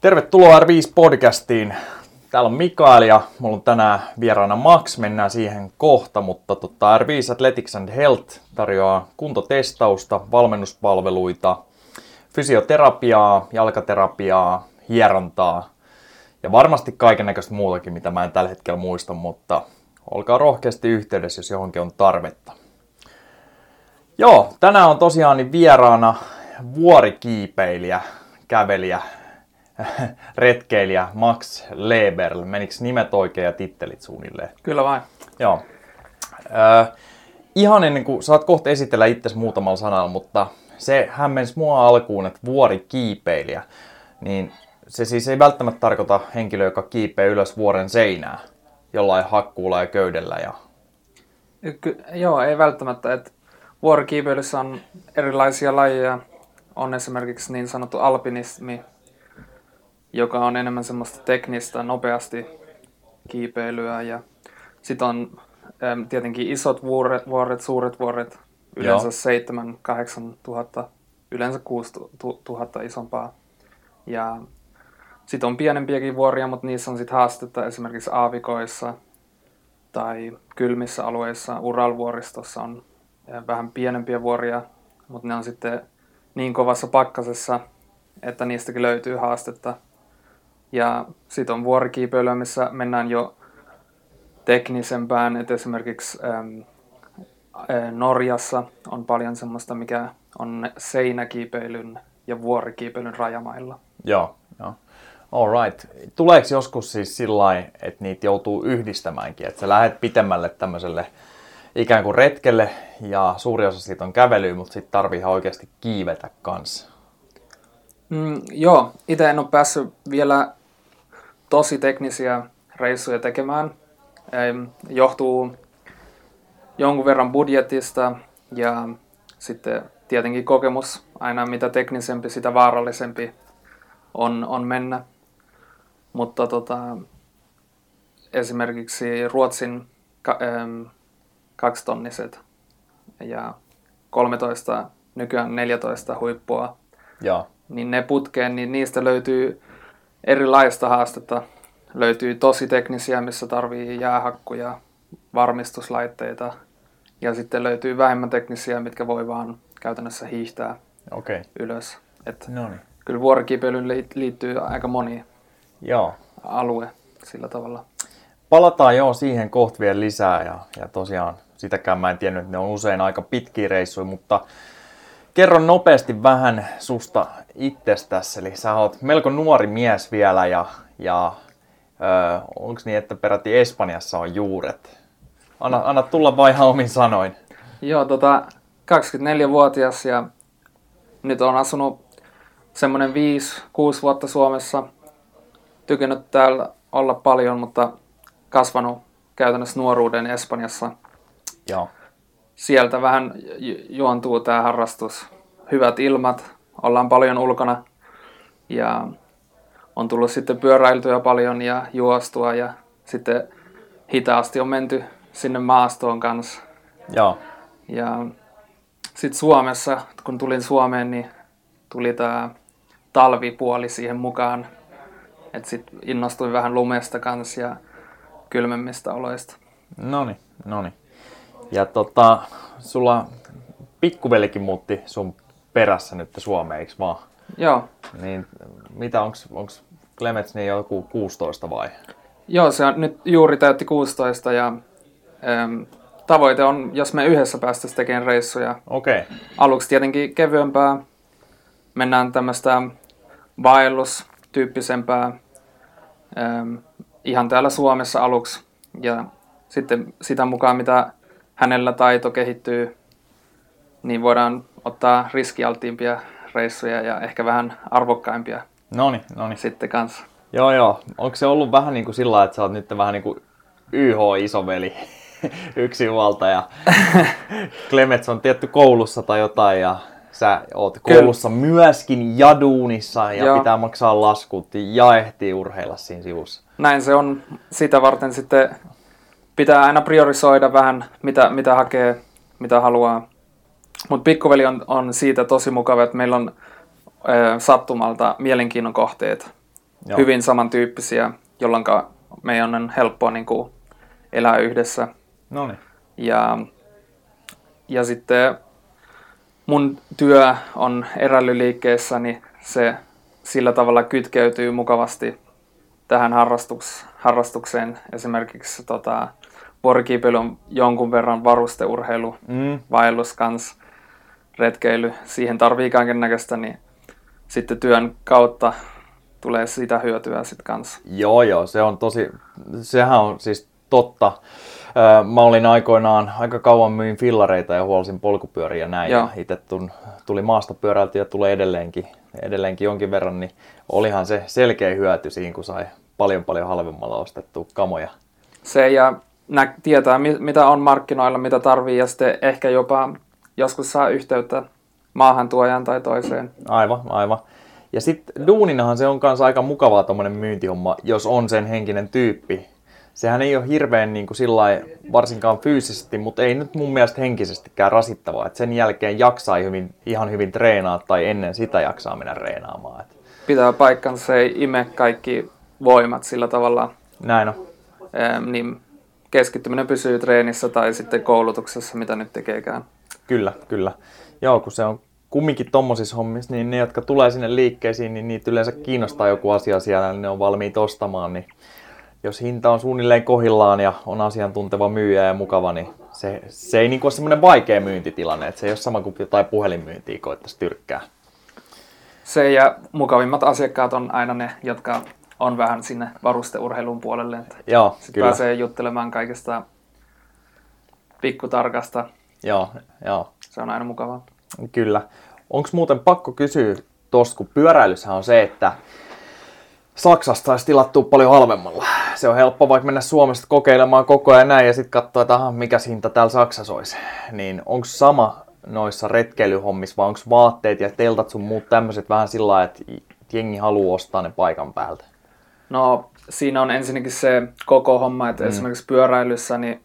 Tervetuloa R5-podcastiin. Täällä on Mikael ja mulla on tänään vieraana Max. Mennään siihen kohta, mutta tota, R5 Athletics and Health tarjoaa kuntotestausta, valmennuspalveluita, fysioterapiaa, jalkaterapiaa, hierontaa ja varmasti kaiken näköistä muutakin, mitä mä en tällä hetkellä muista, mutta olkaa rohkeasti yhteydessä, jos johonkin on tarvetta. Joo, tänään on tosiaan vieraana vuorikiipeilijä, kävelijä, retkeilijä Max Leberl. Menikö nimet oikein ja tittelit suunnilleen? Kyllä vain. Joo. Äh, ihan ennen kuin saat kohta esitellä itsesi muutamalla sanalla, mutta se hämmensi mua alkuun, että vuorikiipeilijä, niin se siis ei välttämättä tarkoita henkilöä, joka kiipee ylös vuoren seinää jollain hakkuulla ja köydellä. Ja... Ky- joo, ei välttämättä. Et vuorikiipeilyssä on erilaisia lajeja. On esimerkiksi niin sanottu alpinismi, joka on enemmän semmoista teknistä, nopeasti kiipeilyä. Ja sitten on äm, tietenkin isot vuoret, vuoret, suuret vuoret, yleensä 7-8 tuhatta, yleensä 6 tuhatta isompaa. Ja sitten on pienempiäkin vuoria, mutta niissä on sitten haastetta esimerkiksi aavikoissa tai kylmissä alueissa. Uralvuoristossa on vähän pienempiä vuoria, mutta ne on sitten niin kovassa pakkasessa, että niistäkin löytyy haastetta. Ja sitten on vuorikiipeilyä, missä mennään jo teknisempään, että esimerkiksi äm, ä, Norjassa on paljon semmoista, mikä on seinäkiipeilyn ja vuorikiipeilyn rajamailla. Joo, joo. Alright. Tuleeko joskus siis sillä että niitä joutuu yhdistämäänkin, että sä lähdet pitemmälle tämmöiselle ikään kuin retkelle ja suuri osa siitä on kävelyä, mutta sitten tarvii ihan oikeasti kiivetä kanssa? Mm, joo, itse en ole päässyt vielä tosi teknisiä reissuja tekemään. Johtuu jonkun verran budjetista ja sitten tietenkin kokemus, aina mitä teknisempi, sitä vaarallisempi on, on mennä. Mutta tota, esimerkiksi Ruotsin ka, ähm, kaksitonniset ja 13, nykyään 14 huippua, ja. niin ne putkeen, niin niistä löytyy erilaista haastetta. Löytyy tosi teknisiä, missä tarvii jäähakkuja, varmistuslaitteita, ja sitten löytyy vähemmän teknisiä, mitkä voi vaan käytännössä hiihtää okay. ylös. Et. Kyllä vuorikipeilyyn liittyy aika moni Joo. alue sillä tavalla. Palataan jo siihen kohta vielä lisää ja, ja tosiaan sitäkään mä en tiennyt, että ne on usein aika pitkiä reissuja, mutta kerro nopeasti vähän susta itsestäsi. Eli sä oot melko nuori mies vielä ja, ja onko niin, että peräti Espanjassa on juuret? Anna, anna tulla ihan omin sanoin. Joo, tota, 24-vuotias ja nyt on asunut semmoinen 5-6 vuotta Suomessa. Tykännyt täällä olla paljon, mutta kasvanut käytännössä nuoruuden Espanjassa. Joo. Sieltä vähän juontuu tämä harrastus. Hyvät ilmat, ollaan paljon ulkona ja on tullut sitten pyöräiltyä paljon ja juostua ja sitten hitaasti on menty sinne maastoon kanssa. Joo. Ja sitten Suomessa, kun tulin Suomeen, niin tuli tämä talvipuoli siihen mukaan. Että sitten innostuin vähän lumesta kanssa ja kylmemmistä oloista. Noni, noni. Ja tota, sulla pikkuvelikin muutti sun perässä nyt Suomeen, eikö vaan? Joo. Niin mitä, onks, onks Clemets niin joku 16 vai? Joo, se on nyt juuri täytti 16 ja äm, tavoite on, jos me yhdessä päästäisiin tekemään reissuja. Okei. Okay. Aluksi tietenkin kevyempää. Mennään tämmöistä vaellustyyppisempää ähm, ihan täällä Suomessa aluksi. Ja sitten sitä mukaan, mitä hänellä taito kehittyy, niin voidaan ottaa riskialtiimpia reissuja ja ehkä vähän arvokkaimpia noni, noni. sitten kanssa. Joo, joo. Onko se ollut vähän niin kuin sillä että sä oot nyt vähän niin kuin YH-isoveli yksi juolta ja Clemets on tietty koulussa tai jotain ja sä oot koulussa Kyllä. myöskin jaduunissa ja Joo. pitää maksaa laskut ja ehtii urheilla siinä sivussa. Näin se on. Sitä varten sitten pitää aina priorisoida vähän, mitä, mitä hakee, mitä haluaa. Mutta pikkuveli on, on siitä tosi mukava, että meillä on ö, sattumalta mielenkiinnon kohteet. Joo. hyvin samantyyppisiä, jolloin meidän on helppoa niin kuin elää yhdessä. Noniin. Ja, ja sitten mun työ on eräilyliikkeessä, niin se sillä tavalla kytkeytyy mukavasti tähän harrastuks, harrastukseen. Esimerkiksi tota, vuorikiipeily on jonkun verran varusteurheilu, mm. vaellus kans, retkeily. Siihen tarvii kaiken näköistä, niin sitten työn kautta tulee sitä hyötyä sitten kanssa. Joo, joo, se on tosi, sehän on siis totta. Mä olin aikoinaan, aika kauan myin fillareita ja huolisin polkupyöriä näin. Joo. Itse tuli maasta pyörältä ja tulee edelleenkin, edelleenkin jonkin verran, niin olihan se selkeä hyöty siinä, kun sai paljon paljon halvemmalla ostettua kamoja. Se ja nä- tietää, mitä on markkinoilla, mitä tarvii ja sitten ehkä jopa joskus saa yhteyttä maahantuojan tai toiseen. Aivan, aivan. Ja sitten duuninahan se on kanssa aika mukavaa tuommoinen myyntihomma, jos on sen henkinen tyyppi. Sehän ei ole hirveän niin kuin sillai, varsinkaan fyysisesti, mutta ei nyt mun mielestä henkisestikään rasittavaa. Et sen jälkeen jaksaa hyvin, ihan hyvin treenaa tai ennen sitä jaksaa mennä reenaamaan. Et. Pitää paikkansa, se ei ime kaikki voimat sillä tavalla. Näin on. Ähm, niin keskittyminen pysyy treenissä tai sitten koulutuksessa, mitä nyt tekeekään. Kyllä, kyllä. Joo, kun se on kumminkin tommosissa hommissa, niin ne, jotka tulee sinne liikkeisiin, niin niitä yleensä kiinnostaa joku asia siellä, niin ne on valmiit ostamaan, niin jos hinta on suunnilleen kohillaan ja on asiantunteva myyjä ja mukava, niin se, se ei niin ole semmoinen vaikea myyntitilanne, että se ei ole sama kuin jotain puhelinmyyntiä koettaisi tyrkkää. Se ja mukavimmat asiakkaat on aina ne, jotka on vähän sinne varusteurheilun puolelle. Että Joo, kyllä. pääsee juttelemaan kaikesta pikkutarkasta. Joo, joo. Se on aina mukavaa. Kyllä. Onko muuten pakko kysyä tuosta, kun pyöräilyssä on se, että Saksasta saisi tilattua paljon halvemmalla. Se on helppo vaikka mennä Suomesta kokeilemaan koko ajan näin ja sitten katsoa, että aha, mikä hinta täällä Saksassa olisi. Niin onko sama noissa retkeilyhommissa vai onko vaatteet ja teltat sun muut tämmöiset vähän sillä että jengi haluaa ostaa ne paikan päältä? No siinä on ensinnäkin se koko homma, että mm. esimerkiksi pyöräilyssä niin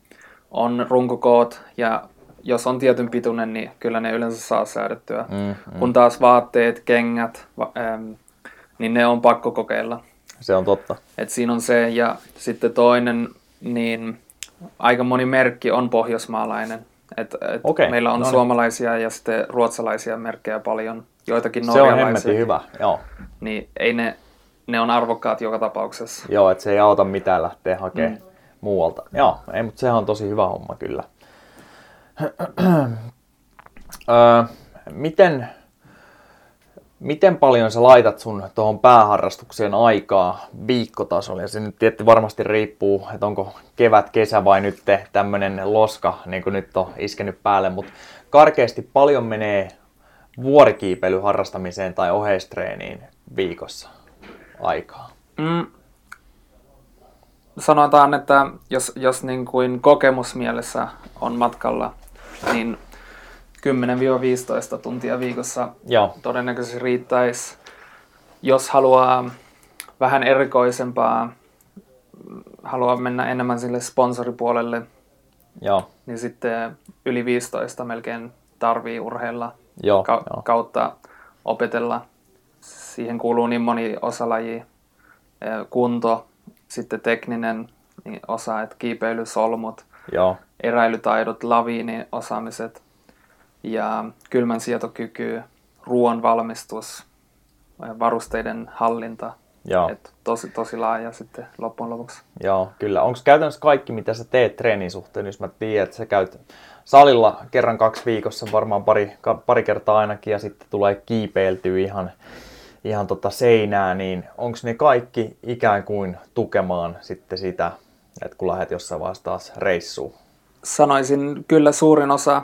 on runkokoot ja jos on tietyn pituinen, niin kyllä ne yleensä saa säädettyä. Mm, mm. Kun taas vaatteet, kengät, va- ähm, niin ne on pakko kokeilla. Se on totta. Et siinä on se, ja sitten toinen, niin aika moni merkki on pohjoismaalainen. Et, et okay, meillä on no niin. suomalaisia ja sitten ruotsalaisia merkkejä paljon, joitakin norjalaisia. Se on hemmetin hyvä, joo. Niin ei ne, ne on arvokkaat joka tapauksessa. Joo, että se ei auta mitään lähteä hakemaan mm. muualta. Joo, ei, mutta sehän on tosi hyvä homma kyllä. öö, miten, miten paljon sä laitat sun tuohon pääharrastukseen aikaa viikkotasolla? Ja se nyt tietysti varmasti riippuu, että onko kevät, kesä vai nyt tämmöinen loska, niin kuin nyt on iskenyt päälle. Mutta karkeasti paljon menee vuorikiipeily harrastamiseen tai oheistreeniin viikossa aikaa? Mm. Sanotaan, että jos, jos niin kuin kokemusmielessä on matkalla niin 10-15 tuntia viikossa Joo. todennäköisesti riittäisi. Jos haluaa vähän erikoisempaa, haluaa mennä enemmän sille sponsoripuolelle, Joo. niin sitten yli 15 melkein tarvii urheilla Joo, ka- jo. kautta opetella. Siihen kuuluu niin moni osalaji, kunto, sitten tekninen niin osa, että kiipeily, solmut, Joo. eräilytaidot, laviiniosaamiset ja kylmän sietokyky, ruoan valmistus, varusteiden hallinta. Joo. Et tosi, tosi laaja sitten loppujen lopuksi. Joo, kyllä. Onko käytännössä kaikki, mitä sä teet treenin suhteen, jos mä tiedän, että sä käyt salilla kerran kaksi viikossa, varmaan pari, pari kertaa ainakin, ja sitten tulee kiipeiltyä ihan, ihan tota seinää, niin onko ne kaikki ikään kuin tukemaan sitten sitä, että kun lähdet jossain vaiheessa taas reissuun? Sanoisin kyllä suurin osa,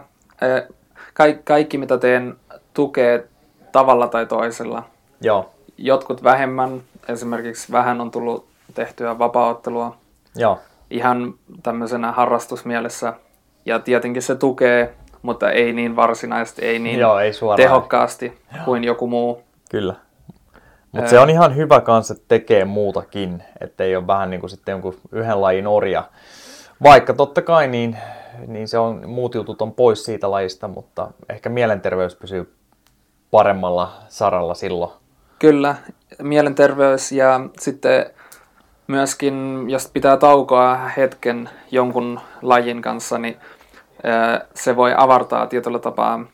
kaikki, kaikki mitä teen tukee tavalla tai toisella. Joo. Jotkut vähemmän, esimerkiksi vähän on tullut tehtyä vapaaottelua. Joo. Ihan tämmöisenä harrastusmielessä. Ja tietenkin se tukee, mutta ei niin varsinaisesti, ei niin Joo, ei tehokkaasti Joo. kuin joku muu. Kyllä. Mutta se on ihan hyvä kanssa, että tekee muutakin, ettei ole vähän niin kuin sitten jonkun yhden lajin orja. Vaikka totta kai niin, niin se on, muut jutut on pois siitä lajista, mutta ehkä mielenterveys pysyy paremmalla saralla silloin. Kyllä, mielenterveys ja sitten myöskin, jos pitää taukoa hetken jonkun lajin kanssa, niin se voi avartaa tietyllä tapaa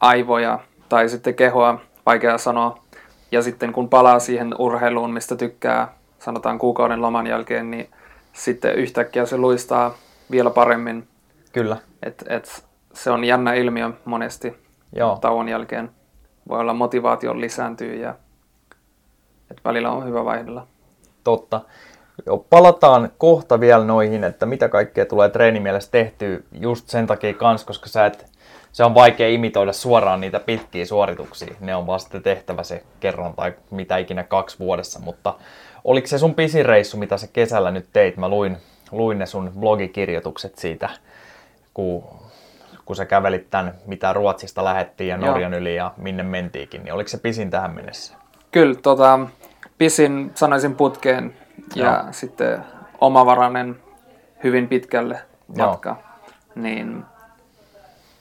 aivoja tai sitten kehoa, vaikea sanoa. Ja sitten kun palaa siihen urheiluun, mistä tykkää, sanotaan kuukauden loman jälkeen, niin sitten yhtäkkiä se luistaa vielä paremmin. Kyllä. Et, et se on jännä ilmiö monesti Joo. tauon jälkeen. Voi olla motivaatio lisääntyy ja et välillä on hyvä vaihdella. Totta. Joo, palataan kohta vielä noihin, että mitä kaikkea tulee treenimielessä tehtyä just sen takia kans, koska sä et, se on vaikea imitoida suoraan niitä pitkiä suorituksia. Ne on vasta tehtävä se kerran tai mitä ikinä kaksi vuodessa, mutta oliko se sun pisin reissu, mitä sä kesällä nyt teit? Mä luin, luin ne sun blogikirjoitukset siitä, kun, kun sä kävelit tän, mitä Ruotsista lähettiin ja Norjan Joo. yli ja minne mentiikin, niin oliko se pisin tähän mennessä? Kyllä, tota, pisin sanoisin putkeen ja Joo. sitten omavarainen hyvin pitkälle matka, Joo. niin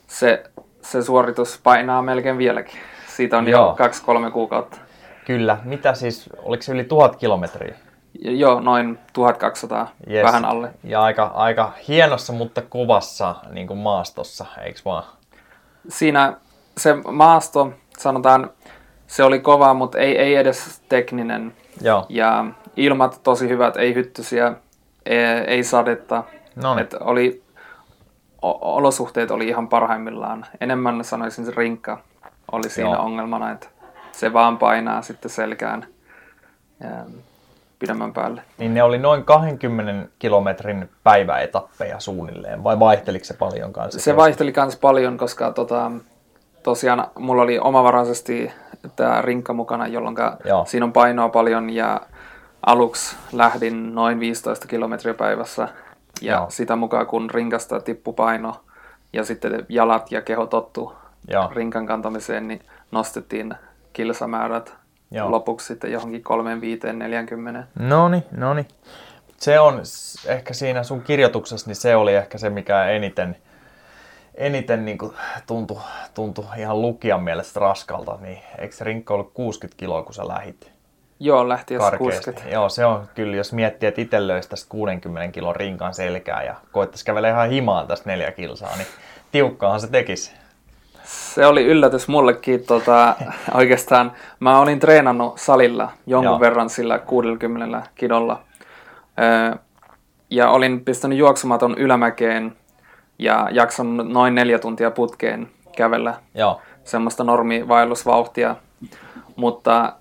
se, se suoritus painaa melkein vieläkin. Siitä on Joo. jo kaksi-kolme kuukautta. Kyllä. Mitä siis, oliko se yli tuhat kilometriä? Joo, noin 1200, yes. vähän alle. Ja aika, aika hienossa, mutta kovassa niin kuin maastossa, eikö vaan? Siinä se maasto, sanotaan, se oli kova, mutta ei, ei edes tekninen. Joo. Ja ilmat tosi hyvät, ei hyttysiä, ei, ei sadetta. Noniin. Et oli, olosuhteet oli ihan parhaimmillaan. Enemmän sanoisin se rinkka oli siinä Joo. ongelmana, että se vaan painaa sitten selkään ja pidemmän päälle. Niin ne oli noin 20 kilometrin päiväetappeja suunnilleen, vai vaihteliko se paljon kanssa? Se vaihteli myös paljon, koska tota, tosiaan mulla oli omavaraisesti tämä rinkka mukana, jolloin Joo. siinä on painoa paljon ja aluksi lähdin noin 15 kilometriä päivässä ja Joo. sitä mukaan kun rinkasta tippu paino ja sitten jalat ja keho tottu Joo. rinkan kantamiseen, niin nostettiin kilsamäärät Joo. lopuksi sitten johonkin 3, 5, 40. No niin, no niin. Se on ehkä siinä sun kirjoituksessa, niin se oli ehkä se, mikä eniten, eniten niin kuin tuntui, tuntui ihan lukijan mielestä raskalta. Niin eikö se rinkka ollut 60 kiloa, kun sä lähit? Joo, lähti jos 60. Joo, se on kyllä, jos miettii, että itse löysi tästä 60 kilon rinkan selkää ja koettaisi kävellä ihan himaan tästä neljä kilsaa, niin tiukkaahan se tekisi. Se oli yllätys mullekin. Tota, oikeastaan mä olin treenannut salilla jonkun Joo. verran sillä 60 kilolla. Öö, ja olin pistänyt juoksumaton ylämäkeen ja jaksanut noin neljä tuntia putkeen kävellä. Joo. Semmoista normivaellusvauhtia. Mutta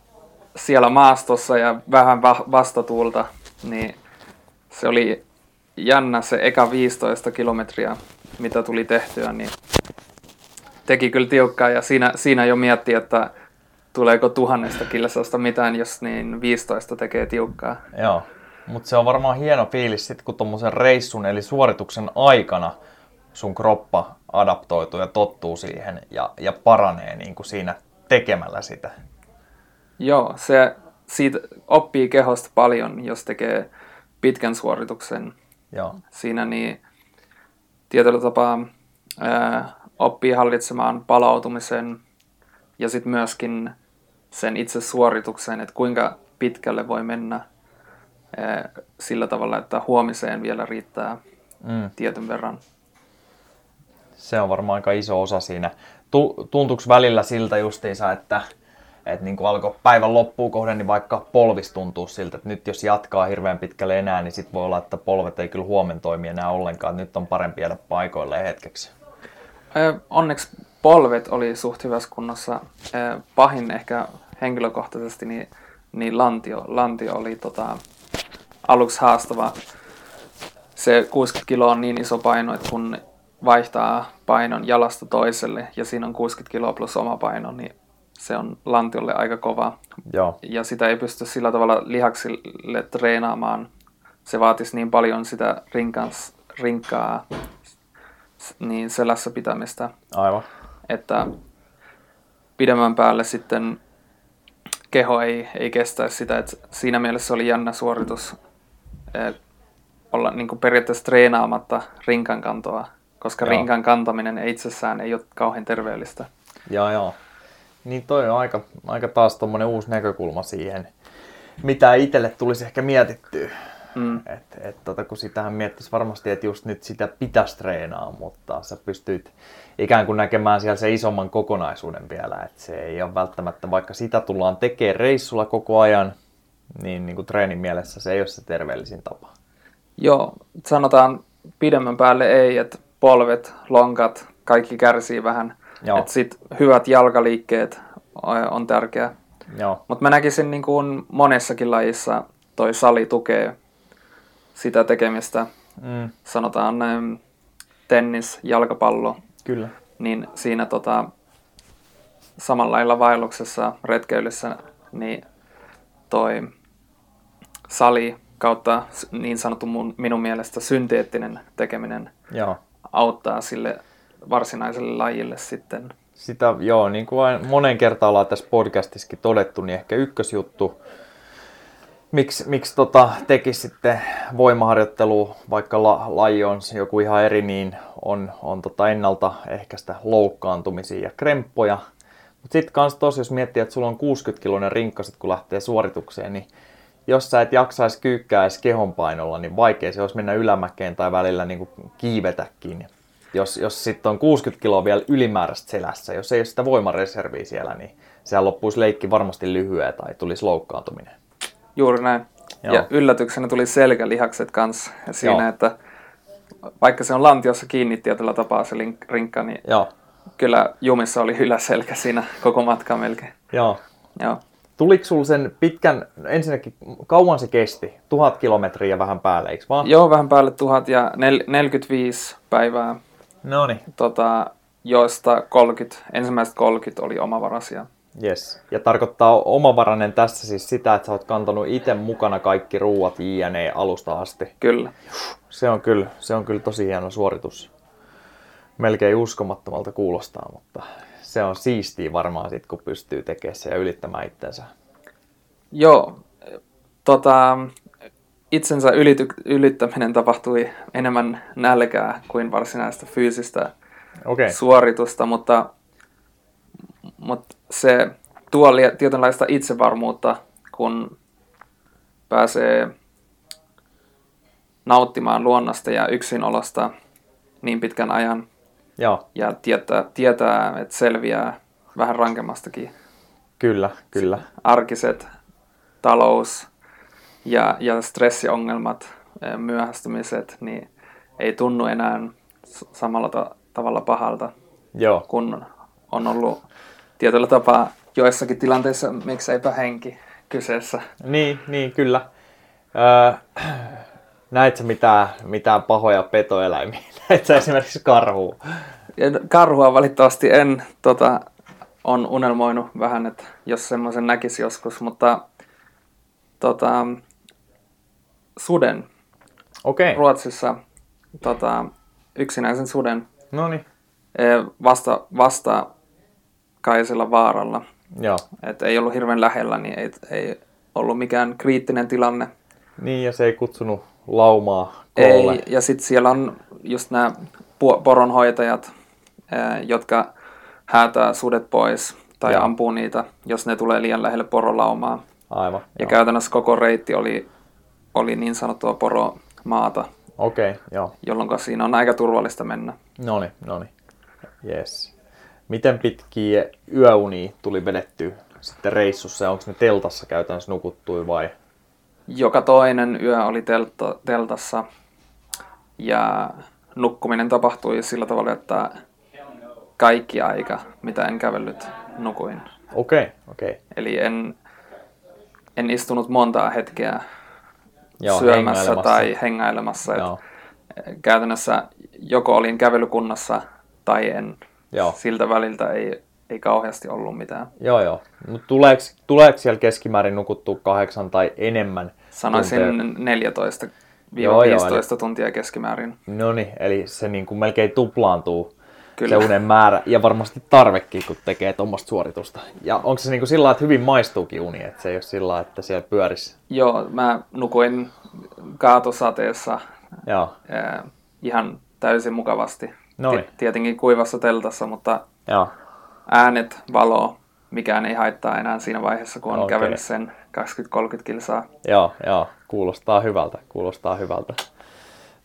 siellä maastossa ja vähän vastatuulta, niin se oli jännä se eka 15 kilometriä, mitä tuli tehtyä, niin teki kyllä tiukkaa ja siinä, siinä jo mietti, että tuleeko tuhannesta kilsasta mitään, jos niin 15 tekee tiukkaa. Joo, mutta se on varmaan hieno fiilis sitten, kun tuommoisen reissun eli suorituksen aikana sun kroppa adaptoituu ja tottuu siihen ja, ja paranee niin kuin siinä tekemällä sitä. Joo, se siitä oppii kehosta paljon, jos tekee pitkän suorituksen. Joo. Siinä niin tietyllä tapaa ää, oppii hallitsemaan palautumisen ja sitten myöskin sen itse suorituksen, että kuinka pitkälle voi mennä ää, sillä tavalla, että huomiseen vielä riittää mm. tietyn verran. Se on varmaan aika iso osa siinä. Tuntuuko välillä siltä justiinsa, että että niin alkoi päivän loppuun kohden, niin vaikka polvis tuntuu siltä, että nyt jos jatkaa hirveän pitkälle enää, niin sitten voi olla, että polvet ei kyllä huomen toimi enää ollenkaan. Nyt on parempi jäädä paikoilleen hetkeksi. Onneksi polvet oli suht hyvässä kunnossa. Pahin ehkä henkilökohtaisesti, niin, niin lantio, lantio oli tota, aluksi haastava. Se 60 kiloa on niin iso paino, että kun vaihtaa painon jalasta toiselle ja siinä on 60 kiloa plus oma paino, niin se on lantiolle aika kova. Joo. Ja sitä ei pysty sillä tavalla lihaksille treenaamaan. Se vaatisi niin paljon sitä rinkans, rinkkaa niin selässä pitämistä. Aivan. Että pidemmän päälle sitten keho ei, ei kestäisi sitä. Että siinä mielessä oli jännä suoritus olla niin kuin periaatteessa treenaamatta rinkan kantoa, koska joo. rinkan kantaminen itsessään ei ole kauhean terveellistä. Joo, joo. Niin toi on aika, aika taas tommonen uusi näkökulma siihen, mitä itselle tulisi ehkä mietittyä. Mm. Et, et, tota, kun sitähän miettisi varmasti, että just nyt sitä pitäisi treenaa, mutta sä pystyt ikään kuin näkemään siellä se isomman kokonaisuuden vielä. Että se ei ole välttämättä, vaikka sitä tullaan tekemään reissulla koko ajan, niin, niin kuin treenin mielessä se ei ole se terveellisin tapa. Joo, sanotaan pidemmän päälle ei, että polvet, lonkat, kaikki kärsii vähän. Että sit hyvät jalkaliikkeet on tärkeää. Mutta mä näkisin niin kuin monessakin lajissa toi sali tukee sitä tekemistä. Mm. Sanotaan tennis, jalkapallo. Kyllä. Niin siinä tota, samalla lailla vaelluksessa, retkeilyssä, niin toi sali kautta niin sanottu mun, minun mielestä synteettinen tekeminen Joo. auttaa sille varsinaiselle lajille sitten. Sitä, joo, niin kuin monen kertaan ollaan tässä podcastissakin todettu, niin ehkä ykkösjuttu, miksi, miksi tota, tekisi sitten voimaharjoittelu, vaikka la, laji on joku ihan eri, niin on, on tota ennaltaehkäistä loukkaantumisia ja kremppoja. Mutta sitten kans tos, jos miettii, että sulla on 60 kiloinen rinkka, sit kun lähtee suoritukseen, niin jos sä et jaksaisi kyykkää edes kehonpainolla, niin vaikea se olisi mennä ylämäkeen tai välillä niin kuin kiivetäkin. Jos, jos sitten on 60 kiloa vielä ylimääräistä selässä, jos ei ole sitä voimareserviä siellä, niin sehän loppuisi leikki varmasti lyhyen tai tulisi loukkaantuminen. Juuri näin. Joo. Ja yllätyksenä tuli selkälihakset kanssa siinä, Joo. että vaikka se on lantiossa kiinni tietyllä tapaa se rinkka, niin Joo. kyllä jumissa oli yläselkä siinä koko matka melkein. Joo. Joo. Tuliko sulla sen pitkän, ensinnäkin kauan se kesti? Tuhat kilometriä vähän päälle, eikö vaan? Joo, vähän päälle tuhat ja nel, 45 päivää. No niin. Tota, joista 30, ensimmäiset 30 oli omavaraisia. Yes. Ja tarkoittaa omavarainen tässä siis sitä, että sä oot kantanut itse mukana kaikki ruuat JNE alusta asti. Kyllä. Se on kyllä, se on kyllä tosi hieno suoritus. Melkein uskomattomalta kuulostaa, mutta se on siistiä varmaan sit, kun pystyy tekemään se ja ylittämään itsensä. Joo, tota, itsensä ylity, ylittäminen tapahtui enemmän nälkää kuin varsinaista fyysistä okay. suoritusta, mutta, mutta se tuo tietynlaista itsevarmuutta, kun pääsee nauttimaan luonnosta ja yksinolosta niin pitkän ajan. Joo. Ja tietää, tietää, että selviää vähän rankemmastakin. Kyllä, kyllä. Arkiset, talous ja, ja stressiongelmat, eh, myöhästymiset, niin ei tunnu enää samalla ta- tavalla pahalta, Joo. kun on ollut tietyllä tapaa joissakin tilanteissa, mikseipä henki kyseessä. Niin, niin kyllä. Öö, näetkö mitään, mitään pahoja petoeläimiä? Näetkö esimerkiksi karhua? Karhua valitettavasti en. Tota, on unelmoinut vähän, että jos semmoisen näkisi joskus, mutta tota, suden. Okay. Ruotsissa tota, yksinäisen suden. No niin. Vasta, vasta kaisella vaaralla. Joo. Et ei ollut hirveän lähellä, niin ei, ei ollut mikään kriittinen tilanne. Niin, ja se ei kutsunut laumaa koolle. Ei, ja sitten siellä on just nämä poronhoitajat, jotka häätää sudet pois tai Joo. ampuu niitä, jos ne tulee liian lähelle porolaumaa. Aivan. Ja joo. käytännössä koko reitti oli, oli niin sanottua poromaata. Okei, okay, joo. Jolloin siinä on aika turvallista mennä. No niin, no niin. Yes. Miten pitkiä yöunia tuli vedetty sitten reissussa onko ne teltassa käytännössä nukuttui vai? Joka toinen yö oli teltta, teltassa ja nukkuminen tapahtui sillä tavalla, että kaikki aika, mitä en kävellyt, nukuin. Okei, okay, okei. Okay. Eli en, en istunut montaa hetkeä Joo, syömässä tai hengailemassa. Joo. Käytännössä joko olin kävelykunnassa tai en. Joo. Siltä väliltä ei, ei kauheasti ollut mitään. Joo, joo. Mutta tuleeko, tuleeko siellä keskimäärin nukuttua kahdeksan tai enemmän? Sanoisin tunteja? 14 joo, 15 eli... tuntia keskimäärin. No niin, eli se niin kuin melkein tuplaantuu Kyllä. se unen määrä ja varmasti tarvekin, kun tekee tuommoista suoritusta. Ja onko se niin kuin sillä että hyvin maistuukin uni, että se ei ole sillä että siellä pyörisi? Joo, mä nukuin kaatosateessa Joo. Äh, ihan täysin mukavasti. Noin. Tietenkin kuivassa teltassa, mutta Joo. äänet, valo, mikään ei haittaa enää siinä vaiheessa, kun on Okei. kävellyt sen 20-30 kilsaa. Joo, joo, kuulostaa hyvältä, kuulostaa hyvältä.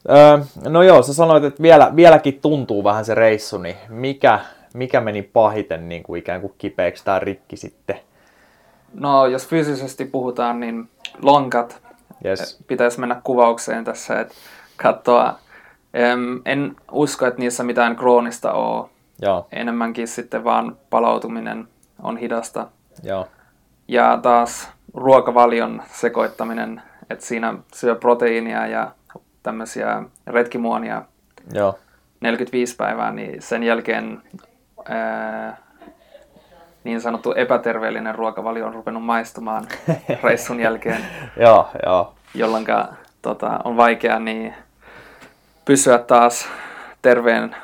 Öö, no joo, sä sanoit, että vielä, vieläkin tuntuu vähän se reissu, niin mikä, mikä meni pahiten niin kuin ikään kuin kipeäksi tai rikki sitten? No, jos fyysisesti puhutaan, niin lonkat Yes. pitäisi mennä kuvaukseen tässä, että katsoa. En usko, että niissä mitään kroonista on. Joo, Enemmänkin sitten vaan palautuminen on hidasta. joo, Ja taas ruokavalion sekoittaminen, että siinä syö proteiinia ja tämmöisiä retkimuonia joo, 45 päivää, niin sen jälkeen ää, niin sanottu epäterveellinen ruokavalio on rupenut maistumaan reissun jälkeen, joo, joo, jolloin tota, on vaikea niin pysyä taas terveen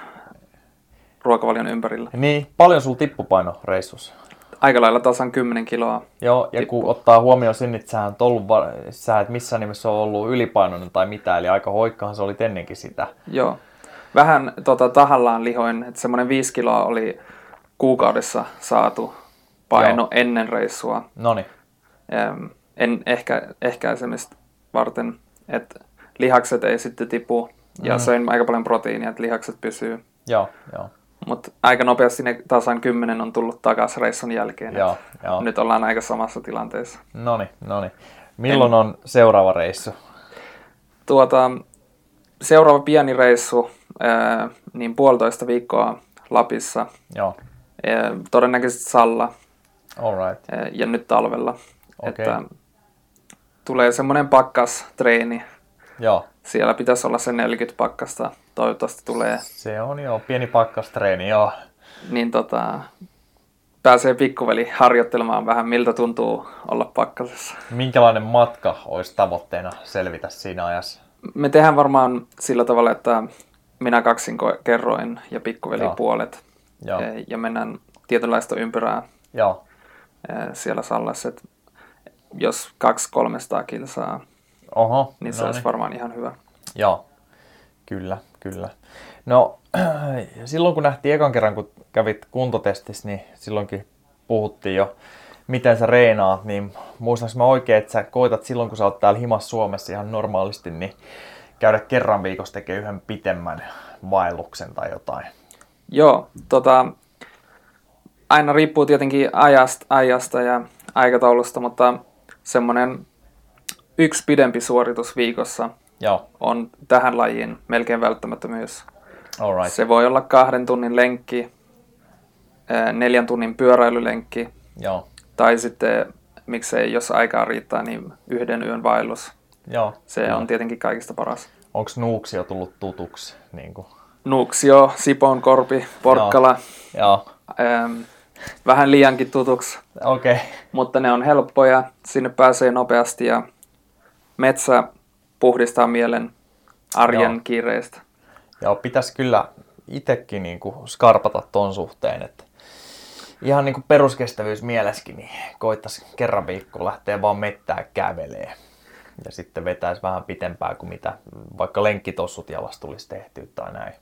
ruokavalion ympärillä. Niin, paljon sulla tippupaino reissussa? Aika lailla tasan 10 kiloa. Joo, ja kun ottaa huomioon sen, että sä et, ollut, sä et missään nimessä ole ollut ylipainoinen tai mitä, eli aika hoikkahan se oli ennenkin sitä. Joo. Vähän tota, tahallaan lihoin, että semmoinen 5 kiloa oli kuukaudessa saatu paino Joo. ennen reissua. Noni, Em, en ehkä, ehkäisemistä varten, että lihakset ei sitten tipu ja Mm. söin aika paljon proteiinia, että lihakset pysyy. joo, joo, Mutta aika nopeasti ne tasan 10 on tullut takaisin reissun jälkeen. joo, joo. Nyt ollaan aika samassa tilanteessa. Noni, noni. Milloin on seuraava reissu? Tuota, seuraava pieni reissu, ää, niin puolitoista viikkoa Lapissa, Joo, ää, todennäköisesti Salla alright. ää, ja nyt talvella. Okei. Että tulee semmoinen pakkastreeni. Joo, Siellä pitäisi olla se 40 pakkasta, toivottavasti tulee. se on jo pieni pakkastreeni, joo. Niin tota, pääsee pikkuveli harjoittelemaan vähän, miltä tuntuu olla pakkasessa. Minkälainen matka olisi tavoitteena selvitä siinä ajassa? Me tehdään varmaan sillä tavalla, että minä kaksin kerroin ja pikkuveli Joo. puolet. Joo, Eh, Ja mennään tietynlaista ympyrää joo, eh, siellä Sallassa. Jos 200-300 kilsaa, oho, niin se no olisi varmaan ihan hyvä. Joo, kyllä, kyllä. No, silloin kun nähtiin ekan kerran, kun kävit kuntotestissä, niin silloinkin puhuttiin jo, miten sä reenaat, niin muistanko mä oikein, että sä koitat silloin, kun sä oot täällä himas Suomessa ihan normaalisti, niin käydä kerran viikossa tekee yhden pitemmän vaelluksen tai jotain. Joo, tota, aina riippuu tietenkin ajasta, ajasta ja aikataulusta, mutta semmoinen yksi pidempi suoritus viikossa Joo, on tähän lajiin melkein välttämättömyys. alright. Se voi olla kahden tunnin lenkki, ää, neljän tunnin pyöräilylenkki Joo, tai sitten miksei jos aikaa riittää, niin yhden yön vaellus. joo. Se on tietenkin kaikista paras. Onko Nuuksio tullut tutuksi? Niin kuin? Nuuksio, Sipoonkorpi, Porkkala, Joo, ähm, vähän liiankin tutuksi, okei. Okay. mutta ne on helppoja, sinne pääsee nopeasti ja metsä puhdistaa mielen arjen Joo. kiireistä. Joo, pitäisi kyllä itsekin niin kuin skarpata ton suhteen, että ihan niin kuin peruskestävyys mielessäkin, niin koittaisi kerran viikkoa lähteä vaan mettää kävelee. Ja sitten vetäisi vähän pitempää kuin mitä vaikka lenkkitossut jalassa tulisi tehtyä tai näin.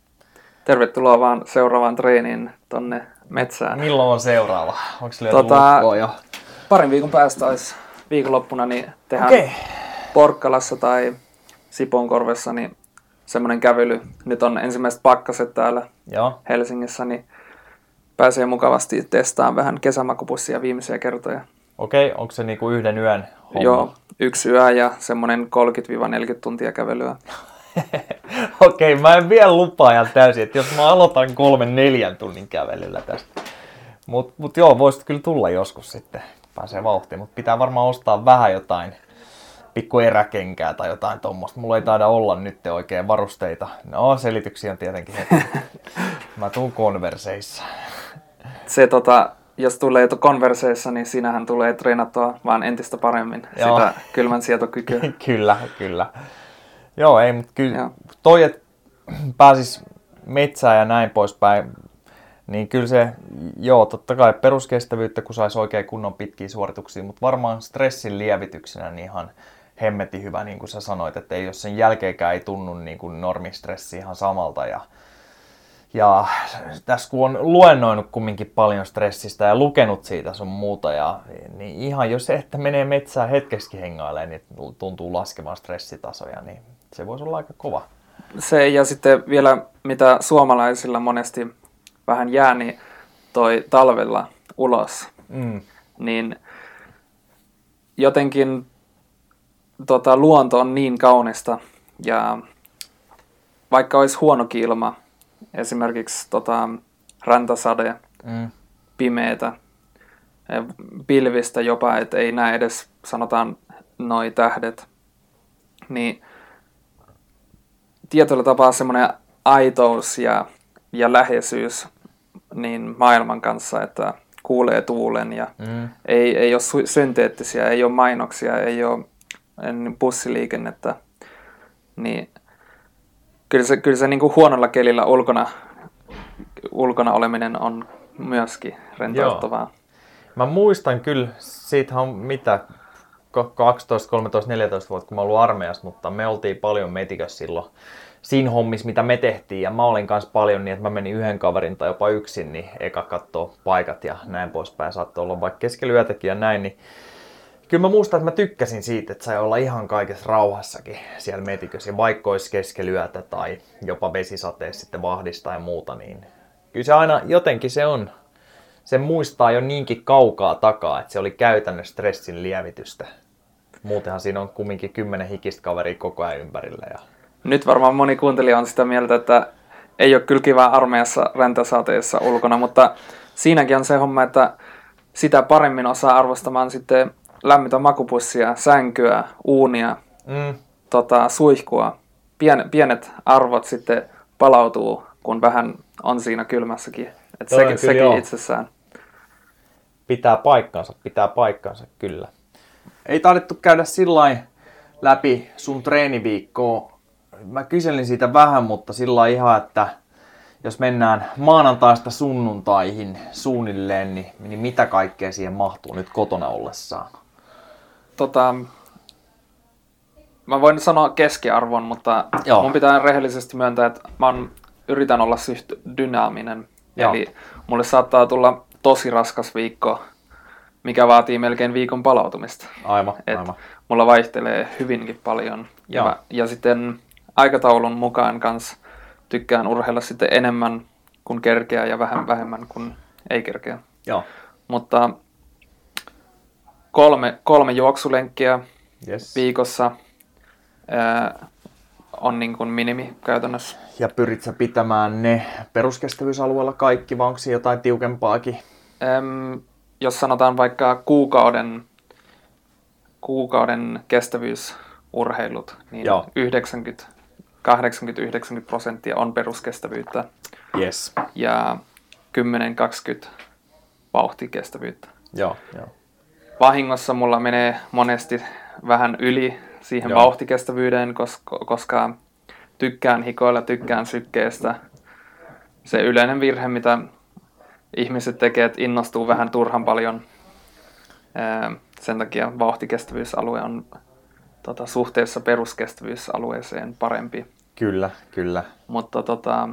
Tervetuloa vaan seuraavaan treeniin tonne metsään. Milloin on seuraava? Onko se Tota, jo? Parin viikon päästä olisi viikonloppuna, niin tehdään Okei. Porkkalassa tai Sipoonkorvessa niin semmoinen kävely. Nyt on ensimmäiset pakkaset täällä Joo, Helsingissä, niin pääsee mukavasti testaamaan vähän kesämakupussia viimeisiä kertoja. okei. Onko se niin kuin yhden yön homma? Joo, yksi yö ja semmoinen 30-40 tuntia kävelyä. Okei, mä en vielä lupaa ihan täysin, että jos mä aloitan kolmen neljän tunnin kävelyllä tästä. Mut, mut joo, voisit kyllä tulla joskus sitten, pääsee vauhtiin, mutta pitää varmaan ostaa vähän jotain pikku eräkenkää tai jotain tuommoista. Mulla ei taida olla nyt oikein varusteita. No, selityksiä on tietenkin heti. Mä tuun konverseissa. Se tota, jos tulee konverseissa, niin sinähän tulee treenattua vaan entistä paremmin Joo. sitä kylmän sietokykyä. kyllä, kyllä. Joo, ei, mutta kyllä Joo. toi, että pääsis metsään ja näin poispäin, niin kyllä se, joo, totta kai peruskestävyyttä, kun saisi oikein kunnon pitkiä suorituksia, mutta varmaan stressin lievityksenä niin ihan hemmetin hyvä, niin kuin sä sanoit, että ei jos sen jälkeenkään ei tunnu niin kuin normistressi ihan samalta ja ja tässä kun on luennoinut kumminkin paljon stressistä ja lukenut siitä sun muuta, ja, niin ihan jos se, että menee metsään hetkeksi hengailemaan, niin tuntuu laskemaan stressitasoja, niin se voisi olla aika kova. Se ja sitten vielä mitä suomalaisilla monesti vähän jää, niin toi talvella ulos. Mm. Niin jotenkin tota, luonto on niin kaunista ja vaikka olisi huono ilma, esimerkiksi tota, räntäsade, mm. pimeätä, e, pilvistä jopa, että ei näe edes sanotaan noi tähdet, niin tietyllä tapaa semmoinen aitous ja, ja läheisyys niin maailman kanssa, että kuulee tuulen ja mm. ei, ei ole synteettisiä, ei ole mainoksia, ei ole bussiliikennettä, niin kyllä se, kyllä se niin kuin huonolla kelillä ulkona, ulkona oleminen on myöskin rentouttavaa. Joo. Mä muistan kyllä, siitä on mitä, 12, 13, 14 vuotta, kun mä ollut armeijassa, mutta me oltiin paljon metikössä silloin siinä hommissa, mitä me tehtiin. Ja mä olin kanssa paljon niin, että mä menin yhden kaverin tai jopa yksin, niin eka kattoo paikat ja näin poispäin. Saattoi olla vaikka keskellä yötäkin ja näin, niin kyllä mä muistan, että mä tykkäsin siitä, että sai olla ihan kaikessa rauhassakin siellä metikössä. vaikka olisi keskellä yötä tai jopa vesisateessa sitten vahdista ja muuta, niin kyllä se aina jotenkin se on, se muistaa jo niinkin kaukaa takaa, että se oli käytännössä stressin lievitystä. Muutenhan siinä on kumminkin kymmenen hikistä kaveria koko ajan ympärillä. Ja... Nyt varmaan moni kuuntelija on sitä mieltä, että ei ole kyllä kiva armeijassa räntäsateessa ulkona, mutta siinäkin on se homma, että sitä paremmin osaa arvostamaan sitten lämmitä makupussia, sänkyä, uunia, mm. tota, suihkua. Pien, pienet arvot sitten palautuu, kun vähän on siinä kylmässäkin. Et sekin, sekin joo. itsessään. Pitää paikkansa, pitää paikkansa, kyllä. Ei taidettu käydä sillä läpi sun treeniviikkoa. Mä kyselin siitä vähän, mutta sillä ihan, että jos mennään maanantaista sunnuntaihin suunnilleen, niin, niin mitä kaikkea siihen mahtuu nyt kotona ollessaan? Tota, mä voin sanoa keskiarvon, mutta Joo. mun pitää rehellisesti myöntää, että mä on, yritän olla suht dynaaminen. Joo. Eli mulle saattaa tulla tosi raskas viikko, mikä vaatii melkein viikon palautumista. Aivan, Et aivan. Mulla vaihtelee hyvinkin paljon. Ja, mä, ja sitten aikataulun mukaan kanssa tykkään urheilla sitten enemmän kuin kerkeä ja vähän vähemmän kuin ei kerkeä. Joo. Mutta kolme, kolme juoksulenkkiä yes. viikossa ää, on niin kuin minimi käytännössä. Ja pyrit sä pitämään ne peruskestävyysalueella kaikki, vai onko jotain tiukempaakin? Äm, jos sanotaan vaikka kuukauden, kuukauden kestävyysurheilut, niin Joo. 90 80-90 prosenttia on peruskestävyyttä. Yes. Ja 10-20 vauhtikestävyyttä. Joo, joo vahingossa mulla menee monesti vähän yli siihen Joo. vauhtikestävyyteen, koska, koska tykkään hikoilla, tykkään sykkeestä. Se yleinen virhe, mitä ihmiset tekee, että innostuu vähän turhan paljon. Sen takia vauhtikestävyysalue on tota, suhteessa peruskestävyysalueeseen parempi. Kyllä, kyllä. Mutta tota,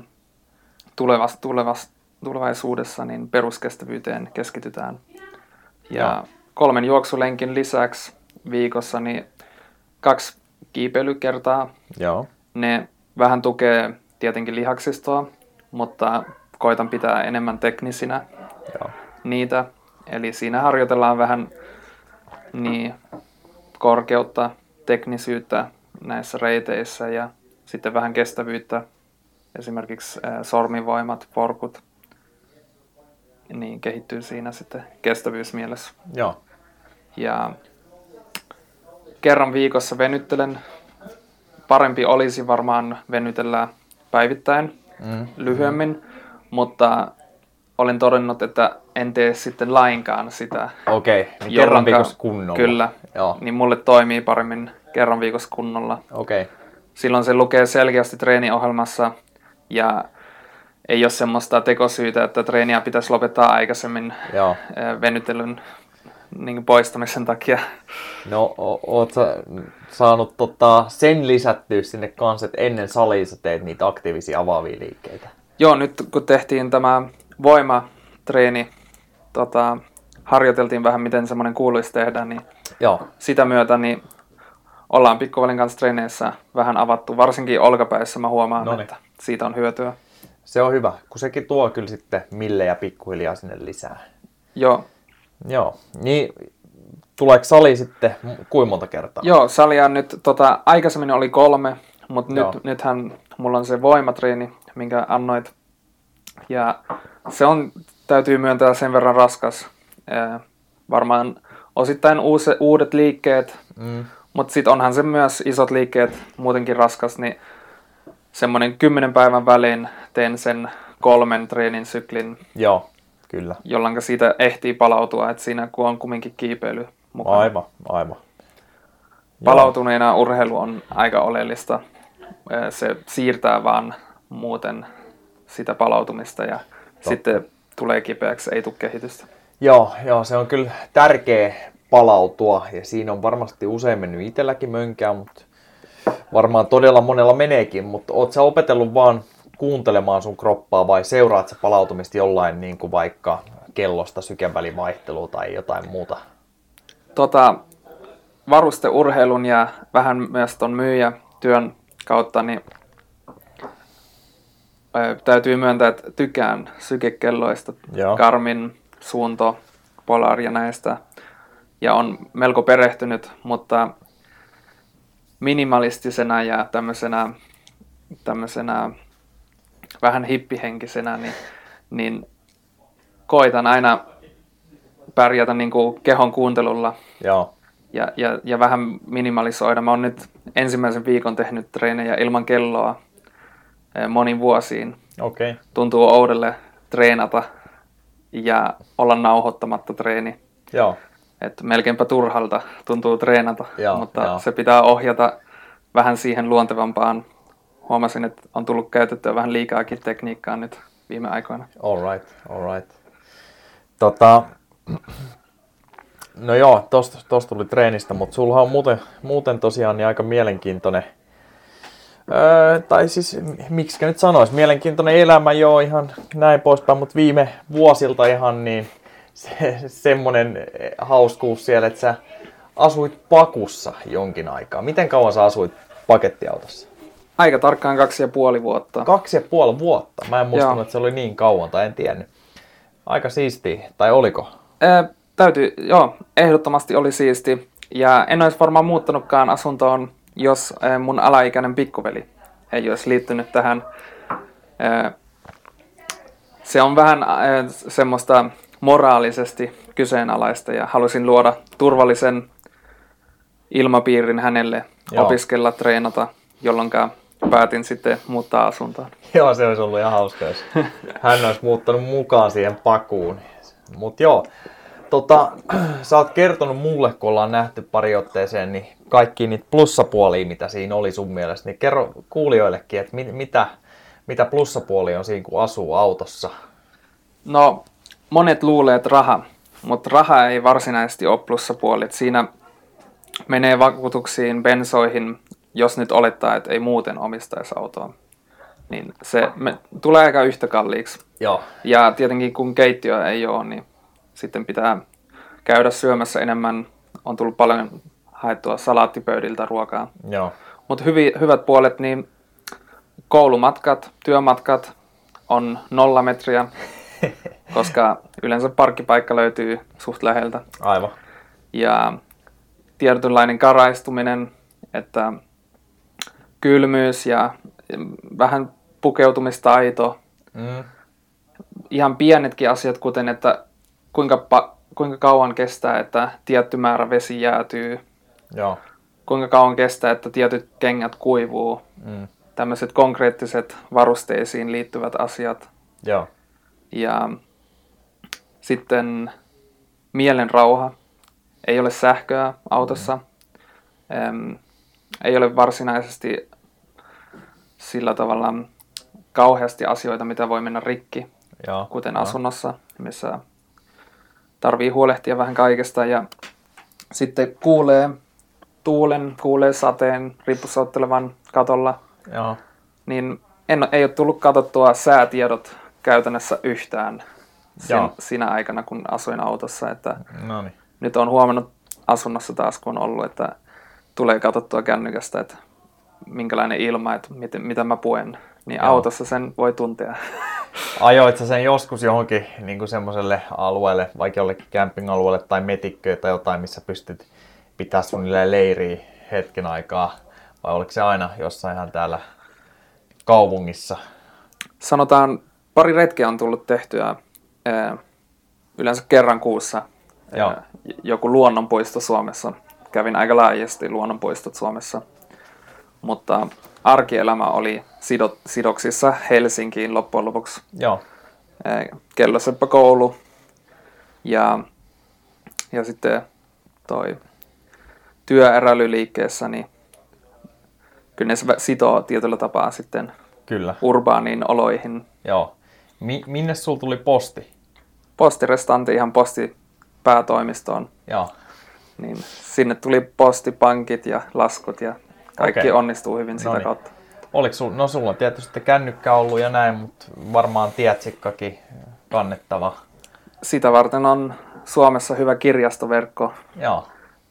tulevas, tulevas, tulevaisuudessa niin peruskestävyyteen keskitytään. Ja Joo kolmen juoksulenkin lisäksi viikossa niin kaksi kiipeilykertaa. Joo. Ne vähän tukee tietenkin lihaksistoa, mutta koitan pitää enemmän teknisinä Joo. niitä. Eli siinä harjoitellaan vähän niin, korkeutta, teknisyyttä näissä reiteissä ja sitten vähän kestävyyttä, esimerkiksi sormivoimat, porkut, niin kehittyy siinä sitten kestävyysmielessä. Joo. Ja kerran viikossa venyttelen. Parempi olisi varmaan venytellä päivittäin mm. lyhyemmin, mutta olen todennut, että en tee sitten lainkaan sitä. Okei, okay, niin kerran viikossa kunnolla. Kyllä, Joo. niin mulle toimii paremmin kerran viikossa kunnolla. Okei. Okay. Silloin se lukee selkeästi treeniohjelmassa ja ei ole semmoista tekosyytä, että treeniä pitäisi lopettaa aikaisemmin Joo. venytelyn niin poistamisen takia. No, oot sä saanut tota, sen lisättyä sinne kanssa, että ennen salia sä teet niitä aktiivisia avaavia liikkeitä? Joo, nyt kun tehtiin tämä voimatreeni, tota, harjoiteltiin vähän, miten semmoinen kuuluisi tehdä, niin Joo. sitä myötä niin ollaan pikkuvelin kanssa treeneissä vähän avattu, varsinkin olkapäissä mä huomaan, Noniin. että siitä on hyötyä. Se on hyvä, kun sekin tuo kyllä sitten millejä pikkuhiljaa sinne lisää. Joo, Joo. Niin tuleeko sali sitten kuinka monta kertaa? Joo, salia nyt, tota, aikaisemmin oli kolme, mutta Joo. nyt, nythän mulla on se voimatreeni, minkä annoit. Ja se on, täytyy myöntää sen verran raskas. Ää, varmaan osittain uusi, uudet liikkeet, Mm. mutta sitten onhan se myös isot liikkeet muutenkin raskas, niin semmoinen kymmenen päivän välein teen sen kolmen treenin syklin, Joo, kyllä. jolloin siitä ehtii palautua, että siinä kun on kumminkin kiipeily mukana. Aivan, aivan. Palautuneena urheilu on aika oleellista. Se siirtää vaan muuten sitä palautumista ja Totta. sitten tulee kipeäksi, ei tule kehitystä. Joo, joo, se on kyllä tärkeä palautua ja siinä on varmasti usein mennyt itselläkin mönkää, mutta varmaan todella monella meneekin, mutta oot sä opetellut vaan kuuntelemaan sun kroppaa vai seuraat sä palautumista jollain niin kuin vaikka kellosta sykevälivaihtelua tai jotain muuta? Tota, varusteurheilun ja vähän myös ton myyjätyön kautta, niin ö, täytyy myöntää, että tykkään sykekelloista, Joo. Garmin, Suunto, Polar ja näistä. Ja on melko perehtynyt, mutta minimalistisena ja tämmöisenä, tämmöisenä vähän hippihenkisenä, niin, niin koitan aina pärjätä niin kuin kehon kuuntelulla Joo, ja, ja, ja vähän minimalisoida. Mä oon nyt ensimmäisen viikon tehnyt treenejä ilman kelloa eh, monin vuosiin. Okay. Tuntuu oudelle treenata ja olla nauhoittamatta treeni. Joo, Että melkeinpä turhalta tuntuu treenata, Joo, mutta joo. se pitää ohjata vähän siihen luontevampaan. Huomasin, että on tullut käytettyä vähän liikaakin tekniikkaa nyt viime aikoina. all right, all right. Tota, no joo, tosta, tosta tuli treenistä, mutta sulla on muuten, muuten tosiaan niin aika mielenkiintoinen, öö, tai siis miksi nyt sanois, mielenkiintoinen elämä joo ihan näin poispäin, mutta viime vuosilta ihan niin se, semmonen hauskuus siellä, että sä asuit pakussa jonkin aikaa. Miten kauan sä asuit pakettiautossa? Aika tarkkaan kaksi ja puoli vuotta. Kaksi ja puoli vuotta. Mä en muistanut, Joo. että se oli niin kauan, tai en tiennyt. Aika siistiä, tai oliko? Ää, täytyy, joo, ehdottomasti oli siisti. Ja en olisi varmaan muuttanutkaan asuntoon, jos ää, mun alaikäinen pikkuveli ei olisi liittynyt tähän. Ää, se on vähän ää, semmoista moraalisesti kyseenalaista ja halusin luoda turvallisen ilmapiirin hänelle Joo. opiskella, treenata, jolloin päätin sitten muuttaa asuntoon. Joo, se olisi ollut ihan hauska, jos hän olisi muuttanut mukaan siihen pakuun. Mutta joo, tota, sä oot kertonut mulle, kun ollaan nähty pari otteeseen, niin kaikki niitä plussapuolia, mitä siinä oli sun mielestä, niin kerro kuulijoillekin, että mit, mitä, mitä plussapuolia on siinä, kun asuu autossa. No, monet luulee, että raha, mutta raha ei varsinaisesti ole plussapuoli. Siinä menee vakuutuksiin, bensoihin, jos nyt olettaa, että ei muuten omistaisi autoa. Niin se me, tulee aika yhtä kalliiksi. Joo, Ja tietenkin kun keittiö ei ole, niin sitten pitää käydä syömässä enemmän. On tullut paljon haettua salaattipöydiltä ruokaa. joo, Mutta hyvi, hyvät puolet, niin koulumatkat, työmatkat on nolla metriä, koska yleensä parkkipaikka löytyy suht läheltä. aivan. Ja tietynlainen karaistuminen, että kylmyys ja vähän pukeutumistaito, Mm, ihan pienetkin asiat, kuten että kuinka, pa- kuinka kauan kestää, että tietty määrä vesi jäätyy, joo, kuinka kauan kestää, että tietyt kengät kuivuu, mm, tämmöiset konkreettiset varusteisiin liittyvät asiat. joo, Ja sitten mielen rauha. Ei ole sähköä autossa. Em, ei ole varsinaisesti sillä tavalla kauheasti asioita, mitä voi mennä rikki, joo. kuten joo. asunnossa, missä tarvii huolehtia vähän kaikesta. Ja sitten kuulee tuulen, kuulee sateen, rippusauttelevan katolla, Joo, niin en, ei ole tullut katsottua säätiedot käytännössä yhtään sen, Joo. sinä aikana, kun asuin autossa. Että nyt on huomannut asunnossa taas, kun on ollut, että tulee katsottua kännykästä, että minkälainen ilma, että miten, mitä mä puen. Niin Joo. autossa sen voi tuntea. Ajoit sä sen joskus johonkin niin semmoiselle alueelle, vaikka jollekin camping-alueelle tai metikköön tai jotain, missä pystyt pitää suunnilleen leiriä hetken aikaa? Vai oliko se aina jossain ihan täällä kaupungissa? Sanotaan, pari retkeä on tullut tehtyä yleensä kerran kuussa. Joo. Joku luonnonpuisto Suomessa. Kävin aika laajasti luonnonpuistot Suomessa. Mutta arkielämä oli sidot, sidoksissa Helsinkiin loppujen lopuksi. Joo, Kelloseppä koulu ja, ja sitten toi työeräilyliikkeessä, niin kyllä ne sitoo tietyllä tapaa sitten kyllä. urbaaniin oloihin. Joo. Mi- minne sul tuli posti? Postirestanti ihan postipäätoimistoon, Joo. niin sinne tuli postipankit ja laskut ja kaikki Okei. onnistuu hyvin sitä Noniin. kautta. Oliko sul, no sulla on tietysti kännykkä ollut ja näin, mutta varmaan tietsikkakin kannettava. Sitä varten on Suomessa hyvä kirjastoverkko Joo,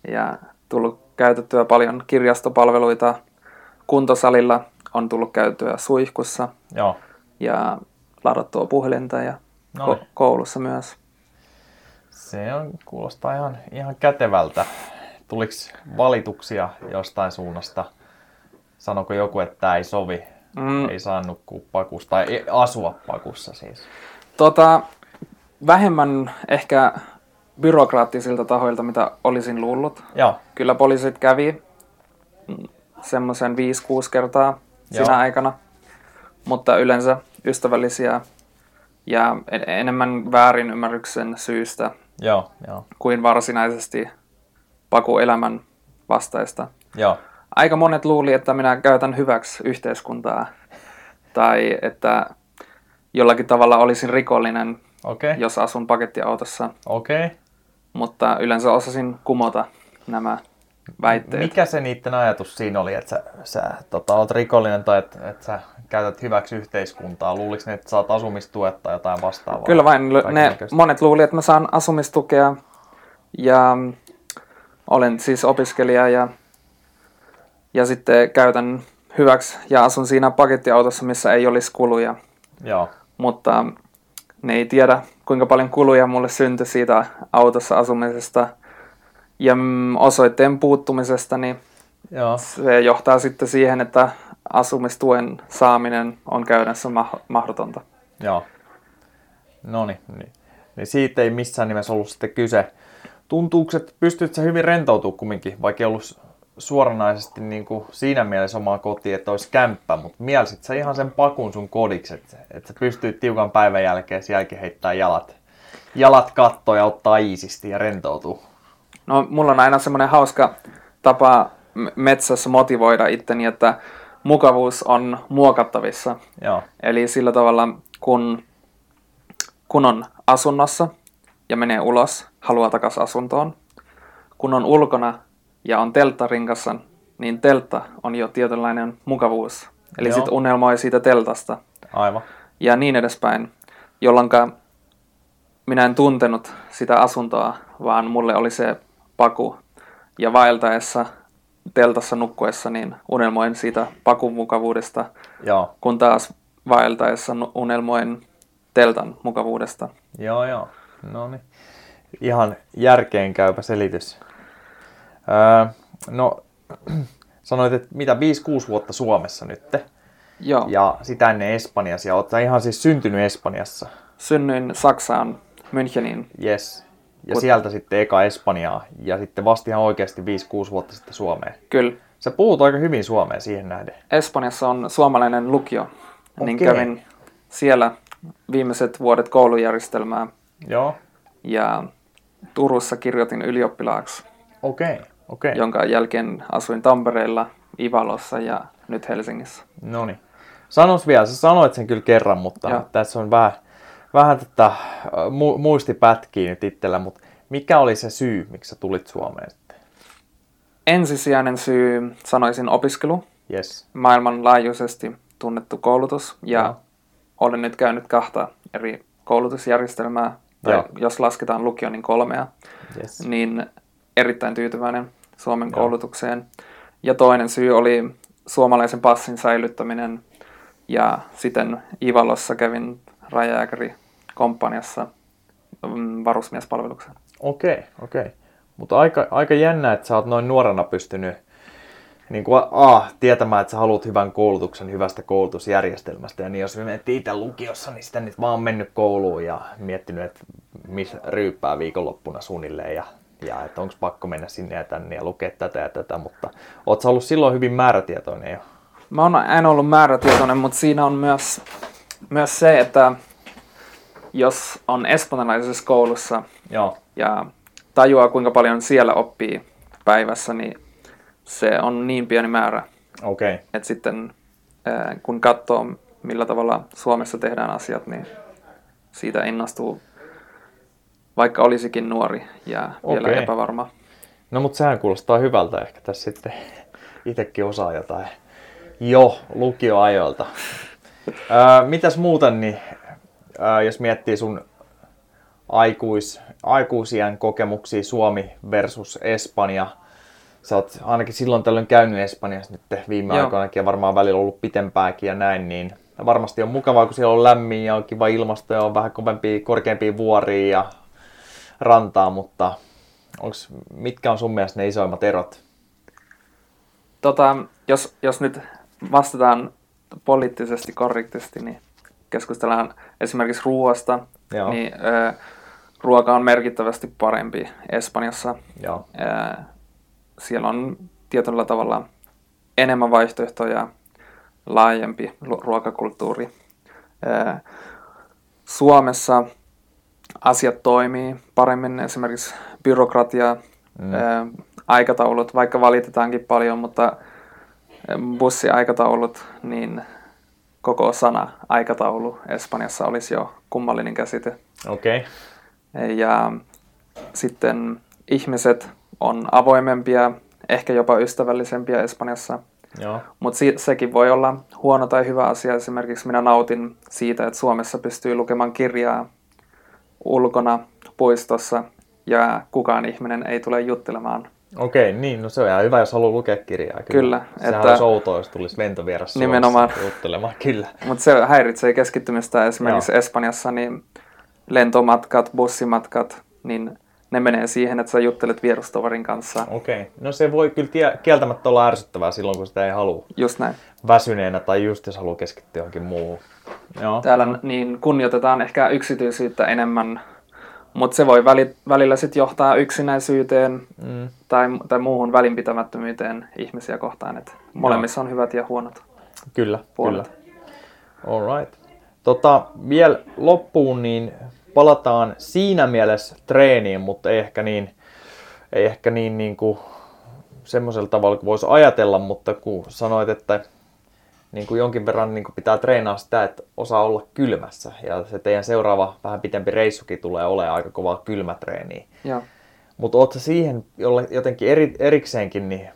ja tullut käytettyä paljon kirjastopalveluita. Kuntosalilla on tullut käytyä suihkussa joo. ja ladattua puhelinta ja ko- koulussa myös. Se on, kuulostaa ihan, ihan kätevältä. Tuliko valituksia jostain suunnasta? Sanoko joku, että tämä ei sovi? Mm. Ei saa nukkua pakussa tai asua pakussa siis. Tota, vähemmän ehkä byrokraattisilta tahoilta, mitä olisin luullut. Joo, Kyllä poliisit kävi mm, semmoisen 5-6 kertaa Joo. sinä aikana, mutta yleensä ystävällisiä ja en- enemmän väärin ymmärryksen syystä joo, joo, kuin varsinaisesti pakuelämän vastaista. joo. Aika monet luuli, että minä käytän hyväksi yhteiskuntaa tai että jollakin tavalla olisin rikollinen, okay. jos asun pakettiautossa, okei. Okay. mutta yleensä osasin kumota nämä väitteet. Mikä se niiden ajatus siinä oli, että sä, sä tota, olet rikollinen tai että, että sä käytät hyväksi yhteiskuntaa? Luuliko ne, että saat asumistuetta tai jotain vastaavaa? Kyllä vain. Ne monet luuli, että mä saan asumistukea ja olen siis opiskelija ja, ja sitten käytän hyväksi ja asun siinä pakettiautossa, missä ei olisi kuluja. Joo, Mutta ne ei tiedä, kuinka paljon kuluja mulle syntyi siitä autossa asumisesta ja mm, osoitteen puuttumisesta, niin joo, se johtaa sitten siihen, että asumistuen saaminen on käytännössä mah- mahdotonta. joo. No niin, niin. niin siitä ei missään nimessä ollut sitten kyse. Tuntuuko, että pystyt sä hyvin rentoutumaan kumminkin, vaikka ei ollut suoranaisesti niin kuin siinä mielessä omaa kotiin, että olisi kämppä, mutta mielsit sä ihan sen pakun sun kodiksi, että, että sä pystyt tiukan päivän jälkeen jälkeen heittää jalat, jalat kattoon ja ottaa iisisti ja rentoutuu. No, mulla on aina semmoinen hauska tapa metsässä motivoida itteni, että mukavuus on muokattavissa. Joo, Eli sillä tavalla, kun, kun on asunnossa ja menee ulos, haluaa takaisin asuntoon. Kun on ulkona ja on telttarinkassa, niin teltta on jo tietynlainen mukavuus. Eli sitten unelmoi siitä teltasta aivan. ja niin edespäin, jolloin minä en tuntenut sitä asuntoa, vaan mulle oli se paku. Ja vaeltaessa, teltassa nukkuessa, niin unelmoin siitä pakun mukavuudesta, Joo, kun taas vaeltaessa unelmoin teltan mukavuudesta. joo, joo. No niin. Ihan järkeenkäypä selitys. Öö, no, sanoit, että mitä 5-6 vuotta Suomessa nyt. Joo, ja. Sitä ennen Espanjassa. Ja sä ihan siis syntynyt Espanjassa. synnyin Saksaan, Müncheniin. Yes. Ja Mut- sieltä sitten eka Espanjaa. Ja sitten vasta ihan oikeasti 5-6 vuotta sitten Suomeen. Kyllä, Sä puhut aika hyvin suomea siihen nähden. Espanjassa on suomalainen lukio, niin Okei. kävin siellä viimeiset vuodet koulujärjestelmää Joo. ja Turussa kirjoitin ylioppilaaksi. Okei. Okay. Okei. Okay. jonka jälkeen asuin Tampereella, Ivalossa ja nyt Helsingissä. No niin. Sanos vielä, sä sanoit sen kyllä kerran, mutta Joo. tässä on vähän, vähän tätä mu- muistipätkiä nyt itsellä, mutta mikä oli se syy, miksi sä tulit Suomeen sitten? Ensisijainen syy, sanoisin opiskelu. Yes. Maailmanlaajuisesti tunnettu koulutus ja Joo. olen nyt käynyt kahta eri koulutusjärjestelmää, tai Joo. jos lasketaan lukio, niin kolmea, Yes. niin erittäin tyytyväinen Suomen Joo. koulutukseen. Ja toinen syy oli suomalaisen passin säilyttäminen ja sitten Ivalossa kävin rajajääkäri komppaniassa mm, varusmiespalveluksen. Okei, okei. Mutta aika, aika jännä, että sä oot noin nuorena pystynyt niin kuin A, tietämään, että sä haluat hyvän koulutuksen hyvästä koulutusjärjestelmästä. Ja niin jos me mentiin itse lukiossa, niin sitten nyt vaan mennyt kouluun ja miettinyt, että missä ryyppää viikonloppuna suunnilleen ja, ja että onko pakko mennä sinne ja tänne ja lukea tätä ja tätä. Mutta oot sä ollut silloin hyvin määrätietoinen jo? Mä oon en ollut määrätietoinen, mutta siinä on myös, myös se, että jos on espanjalaisessa koulussa Joo, ja tajuaa kuinka paljon siellä oppii päivässä, niin se on niin pieni määrä, okei. Okay. että sitten kun katsoo millä tavalla Suomessa tehdään asiat, niin siitä innostuu, vaikka olisikin nuori ja vielä Okei. epävarma. No mutta sehän kuulostaa hyvältä. Ehkä tässä sitten itsekin osaa jotain jo lukioajoilta. Ää, mitäs muuta, niin ää, jos miettii sun aikuis, aikuisien kokemuksia Suomi versus Espanja. Sä oot ainakin silloin tällöin käynyt Espanjassa nyt viime Joo. aikoinakin ja varmaan välillä ollut pitempääkin ja näin, niin varmasti on mukavaa, kun siellä on lämmin ja on kiva ilmasto ja on vähän kovempia, korkeampia vuoria ja rantaa, mutta onks, mitkä on sun mielestä ne isoimmat erot? Tota, jos, jos nyt vastataan poliittisesti korrektisti, niin keskustellaan esimerkiksi ruoasta, Joo. niin ö, ruoka on merkittävästi parempi Espanjassa. Joo. Ö, siellä on tietyllä tavalla enemmän vaihtoehtoja, laajempi ruokakulttuuri. Suomessa asiat toimii paremmin, esimerkiksi byrokratia, Mm. aikataulut, vaikka valitetaankin paljon, mutta bussiaikataulut, niin koko sana aikataulu Espanjassa olisi jo kummallinen käsite. Okei. Ja sitten ihmiset on avoimempia, ehkä jopa ystävällisempiä Espanjassa. Mutta si- sekin voi olla huono tai hyvä asia. Esimerkiksi minä nautin siitä, että Suomessa pystyy lukemaan kirjaa ulkona puistossa ja kukaan ihminen ei tule juttelemaan. Okei, niin, no se on ihan hyvä, jos haluaa lukea kirjaa. Kyllä, Sehän että- olisi outoa, jos tulisi ventovieras Suomessa Nimenomaan. juttelemaan. Kyllä. Mutta se häiritsee keskittymistä esimerkiksi Joo. Espanjassa, niin lentomatkat, bussimatkat, niin ne menee siihen, että sä juttelet vierustoverin kanssa. Okei. No se voi kyllä tie- kieltämättä olla ärsyttävää silloin, kun sitä ei halua Just näin. väsyneenä tai just jos haluaa keskittyä johonkin muuhun. Joo. Täällä niin kunnioitetaan ehkä yksityisyyttä enemmän, mutta se voi väli, välillä sitten johtaa yksinäisyyteen Mm, tai, tai muuhun välinpitämättömyyteen ihmisiä kohtaan. Et molemmissa on hyvät ja huonot. kyllä, Puolet. kyllä. All right. Tota, vielä loppuun niin palataan siinä mielessä treeniin, mutta ei ehkä niin, ei ehkä niin, niin kuin semmoisella tavalla kuin voisi ajatella, mutta kun sanoit, että niin kuin jonkin verran niin kuin pitää treenaa sitä, että osaa olla kylmässä. Ja se teidän seuraava vähän pitempi reissukin tulee olemaan aika kovaa kylmätreeniä. Joo. Mutta ootko siihen jolle- jotenkin eri, erikseenkin niin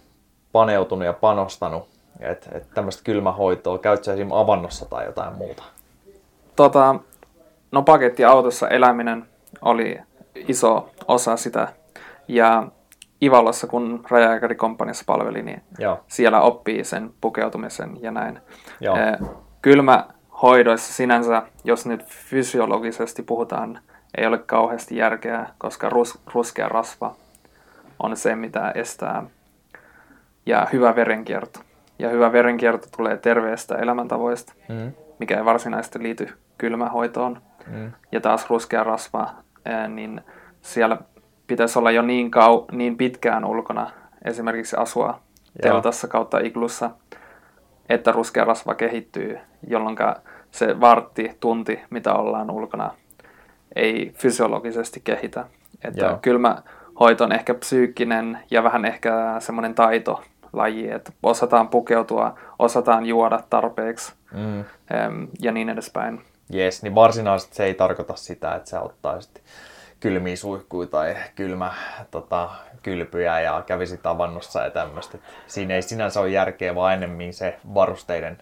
paneutunut ja panostanut, että et tämmöistä kylmähoitoa, käyt sä esimerkiksi avannossa tai jotain muuta? Tota, no pakettiautossa eläminen oli iso osa sitä. Ja Ivalossa, kun rajajääkärikomppaniassa palveli, niin Joo, siellä oppii sen pukeutumisen ja näin. Joo. Eh, Kylmähoidoissa sinänsä, jos nyt fysiologisesti puhutaan, ei ole kauheasti järkeä, koska rus, ruskea rasva on se, mitä estää. Ja hyvä verenkierto. Ja hyvä verenkierto tulee terveestä elämäntavoista, mm. mikä ei varsinaisesti liity kylmähoitoon. Mm. Ja taas ruskea rasva, niin siellä pitäisi olla jo niin, kau, niin pitkään ulkona, esimerkiksi asua teltassa kautta iglussa, että ruskea rasva kehittyy, jolloin se vartti, tunti, mitä ollaan ulkona, ei fysiologisesti kehitä. Että Joo. kylmä hoito on ehkä psyykkinen ja vähän ehkä semmoinen taitolaji, että osataan pukeutua, osataan juoda tarpeeksi Mm. ja niin edespäin. Jes, niin varsinaisesti se ei tarkoita sitä, että sä ottaisit kylmiä suihkuja tai kylmä tota, kylpyjä ja kävisit avannossa ja tämmöistä. Siinä ei sinänsä ole järkeä, vaan ennemmin se varusteiden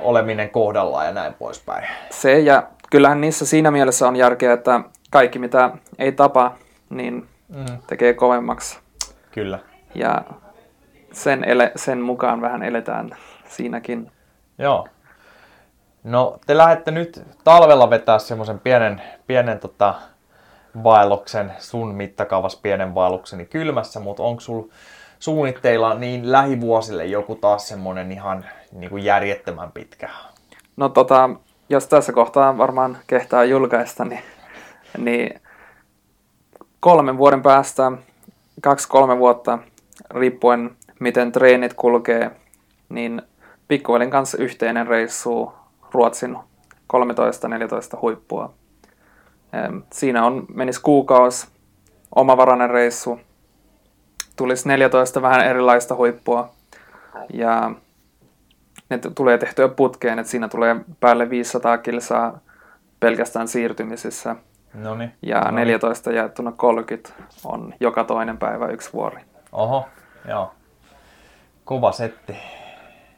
oleminen kohdallaan ja näin poispäin. Se ja kyllähän niissä siinä mielessä on järkeä, että kaikki mitä ei tapa, niin Mm. tekee kovemmaksi. Kyllä. Ja sen, ele, sen mukaan vähän eletään siinäkin. Joo. No, te lähdette nyt talvella vetää semmoisen pienen, pienen tota, vaelluksen, sun mittakaavassa pienen vaellukseni kylmässä, mutta onko sul suunnitteilla niin lähivuosille joku taas semmoinen ihan niin kuin järjettömän pitkä? No tota, jos tässä kohtaa varmaan kehtaa julkaista, niin, niin kolmen vuoden päästä, kaksi-kolme vuotta, riippuen miten treenit kulkee, niin pikkuvelin kanssa yhteinen reissu Ruotsin 13-14 huippua. Siinä on, menisi kuukausi, omavarainen reissu, tulisi 14 vähän erilaista huippua ja ne tulee tehtyä putkeen, että siinä tulee päälle 500 kilsaa pelkästään siirtymisissä No niin. ja no niin. 14 jaettuna 30 on joka toinen päivä yksi vuori. Oho, joo. Kova setti.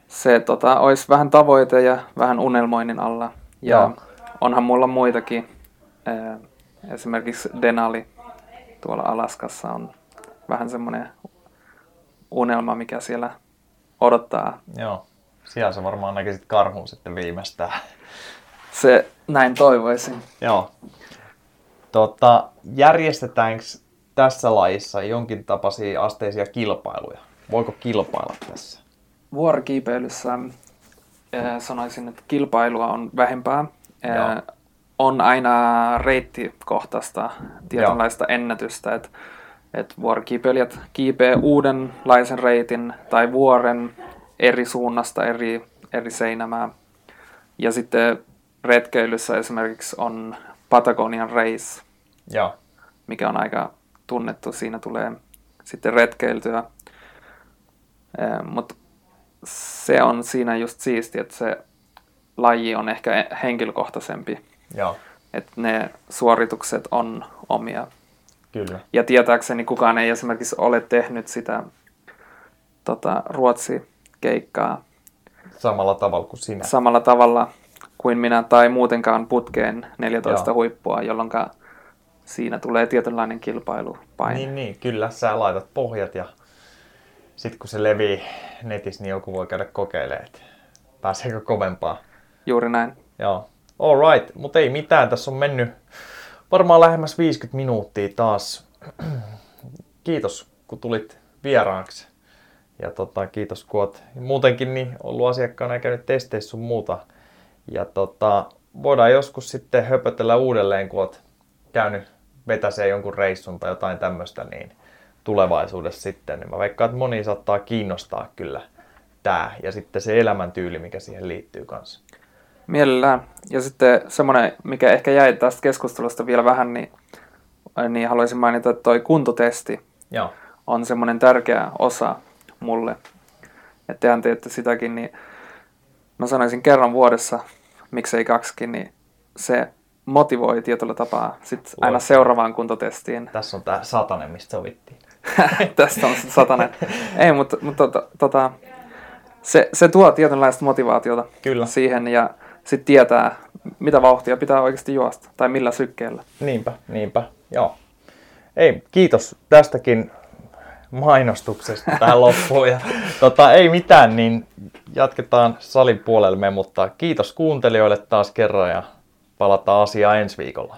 Se tota, olisi vähän tavoite ja vähän unelmoinnin alla. Ja Joo. onhan mulla muitakin. Esimerkiksi Denali tuolla Alaskassa on vähän semmoinen unelma, mikä siellä odottaa. Joo. Siellä sä varmaan näkisit karhun sitten viimeistään. Se näin toivoisin. Joo. Tota, järjestetäänkö tässä lajissa jonkin tapaisia asteisia kilpailuja? Voiko kilpailla tässä? Vuorikiipeilyssä ää, sanoisin, että kilpailua on vähempää. Ää, Joo. On aina reittikohtaista tietynlaista ennätystä, että et vuorikiipeilijät kiipee uudenlaisen reitin tai vuoren eri suunnasta eri, eri seinämää. Ja sitten retkeilyssä esimerkiksi on Patagonian Race, Joo. mikä on aika tunnettu. Siinä tulee sitten retkeiltyä. Mutta se on siinä just siisti, että se laji on ehkä henkilökohtaisempi. Joo. Että ne suoritukset on omia. Kyllä. Ja tietääkseni kukaan ei esimerkiksi ole tehnyt sitä tota, Ruotsi-keikkaa Samalla tavalla kuin sinä. samalla tavalla kuin minä tai muutenkaan putkeen 14 Joo. huippua, jolloin siinä tulee tietynlainen kilpailupaine. Niin, niin, kyllä. Sä laitat pohjat ja sitten kun se levii netissä, niin joku voi käydä kokeilemaan, että pääseekö kovempaa. Juuri näin. Joo. All right, mutta ei mitään. Tässä on mennyt varmaan lähemmäs 50 minuuttia taas. Kiitos, kun tulit vieraaksi. Ja tota, kiitos, kun oot muutenkin niin ollut asiakkaana ja käynyt testeissä sun muuta. Ja tota, voidaan joskus sitten höpötellä uudelleen, kun oot käynyt vetäsee jonkun reissun tai jotain tämmöistä, niin tulevaisuudessa sitten. Niin mä veikkaan, että moni saattaa kiinnostaa kyllä tää ja sitten se elämäntyyli, mikä siihen liittyy kanssa. Mielellään. Ja sitten semmoinen, mikä ehkä jäi tästä keskustelusta vielä vähän, niin, niin haluaisin mainita, että toi kuntotesti Joo. on semmoinen tärkeä osa mulle. Että tehän teette sitäkin, niin mä sanoisin kerran vuodessa, miksei kaksikin, niin se motivoi tietyllä tapaa sitten aina seuraavaan kuntotestiin. Tässä on tää satanen, mistä sovittiin. Tästä on satanen. Ei, mutta, mutta tota, tota, se, se tuo tietynlaista motivaatiota Kyllä. siihen ja sitten tietää, mitä vauhtia pitää oikeasti juosta tai millä sykkeellä. Niinpä, niinpä, joo. Ei, kiitos tästäkin mainostuksesta tähän loppuun. Ja, tota, ei mitään, niin jatketaan salin puolelle mutta kiitos kuuntelijoille taas kerran ja palataan asiaan ensi viikolla.